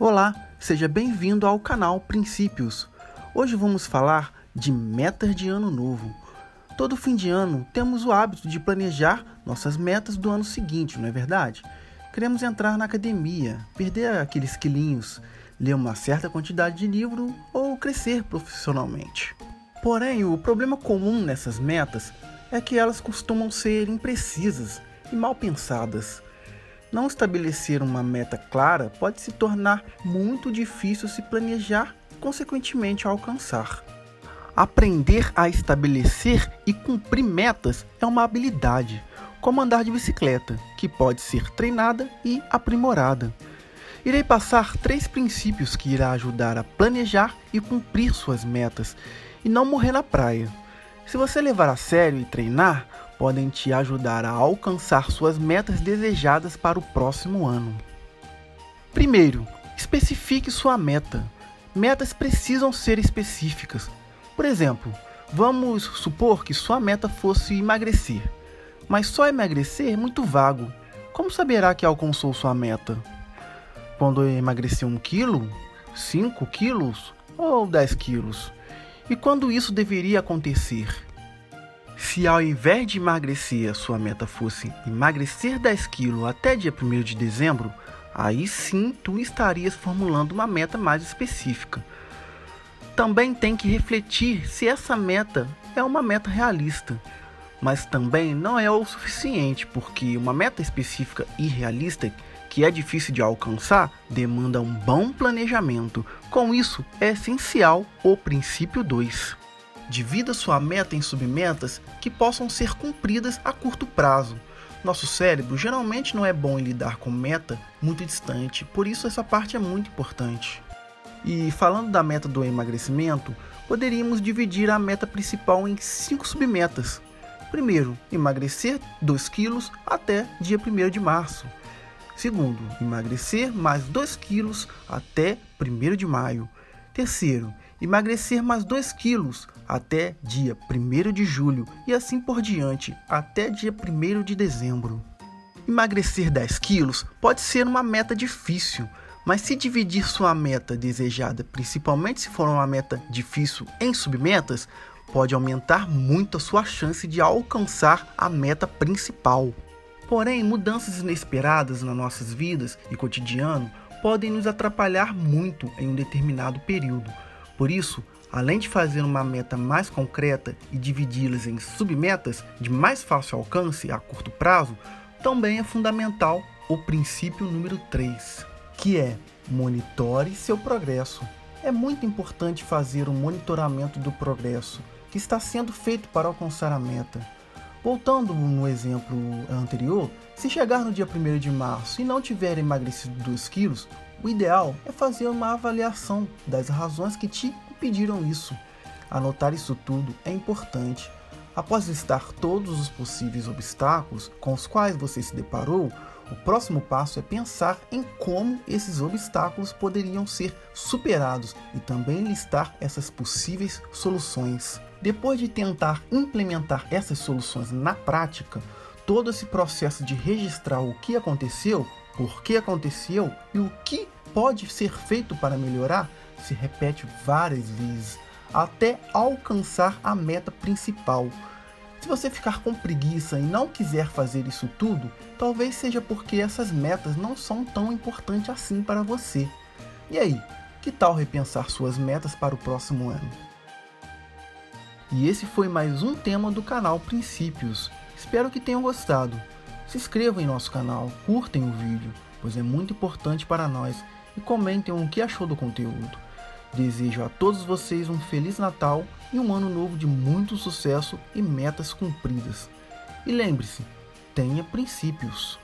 Olá, seja bem-vindo ao canal Princípios. Hoje vamos falar de metas de ano novo. Todo fim de ano temos o hábito de planejar nossas metas do ano seguinte, não é verdade? Queremos entrar na academia, perder aqueles quilinhos, ler uma certa quantidade de livro ou crescer profissionalmente. Porém, o problema comum nessas metas é que elas costumam ser imprecisas e mal pensadas. Não estabelecer uma meta clara pode se tornar muito difícil se planejar consequentemente, alcançar. Aprender a estabelecer e cumprir metas é uma habilidade, como andar de bicicleta, que pode ser treinada e aprimorada. Irei passar três princípios que irá ajudar a planejar e cumprir suas metas e não morrer na praia. Se você levar a sério e treinar, podem te ajudar a alcançar suas metas desejadas para o próximo ano. Primeiro, especifique sua meta. Metas precisam ser específicas. Por exemplo, vamos supor que sua meta fosse emagrecer, mas só emagrecer é muito vago. Como saberá que alcançou sua meta? Quando emagrecer um quilo, 5 quilos ou 10 quilos? E quando isso deveria acontecer? Se ao invés de emagrecer, a sua meta fosse emagrecer 10 quilos até dia 1 de dezembro, aí sim tu estarias formulando uma meta mais específica. Também tem que refletir se essa meta é uma meta realista, mas também não é o suficiente, porque uma meta específica e realista que é difícil de alcançar demanda um bom planejamento. Com isso, é essencial o princípio 2. Divida sua meta em submetas que possam ser cumpridas a curto prazo. Nosso cérebro geralmente não é bom em lidar com meta muito distante, por isso essa parte é muito importante. E falando da meta do emagrecimento, poderíamos dividir a meta principal em cinco submetas. Primeiro, emagrecer 2 quilos até dia 1 de março. Segundo, emagrecer mais 2 quilos até 1 de maio. Terceiro, emagrecer mais 2 quilos até dia 1 de julho e assim por diante até dia 1 de dezembro. Emagrecer 10 quilos pode ser uma meta difícil, mas se dividir sua meta desejada, principalmente se for uma meta difícil, em submetas, pode aumentar muito a sua chance de alcançar a meta principal. Porém, mudanças inesperadas nas nossas vidas e cotidiano podem nos atrapalhar muito em um determinado período. Por isso, além de fazer uma meta mais concreta e dividi-las em submetas de mais fácil alcance a curto prazo, também é fundamental o princípio número 3, que é monitore seu progresso. É muito importante fazer um monitoramento do progresso que está sendo feito para alcançar a meta. Voltando no exemplo anterior, se chegar no dia 1 de março e não tiver emagrecido 2 quilos, o ideal é fazer uma avaliação das razões que te impediram isso. Anotar isso tudo é importante. Após listar todos os possíveis obstáculos com os quais você se deparou, o próximo passo é pensar em como esses obstáculos poderiam ser superados e também listar essas possíveis soluções. Depois de tentar implementar essas soluções na prática, todo esse processo de registrar o que aconteceu, por que aconteceu e o que pode ser feito para melhorar se repete várias vezes até alcançar a meta principal. Se você ficar com preguiça e não quiser fazer isso tudo, talvez seja porque essas metas não são tão importantes assim para você. E aí, que tal repensar suas metas para o próximo ano? E esse foi mais um tema do canal Princípios. Espero que tenham gostado. Se inscrevam em nosso canal, curtem o vídeo, pois é muito importante para nós, e comentem o que achou do conteúdo. Desejo a todos vocês um Feliz Natal e um ano novo de muito sucesso e metas cumpridas. E lembre-se, tenha princípios.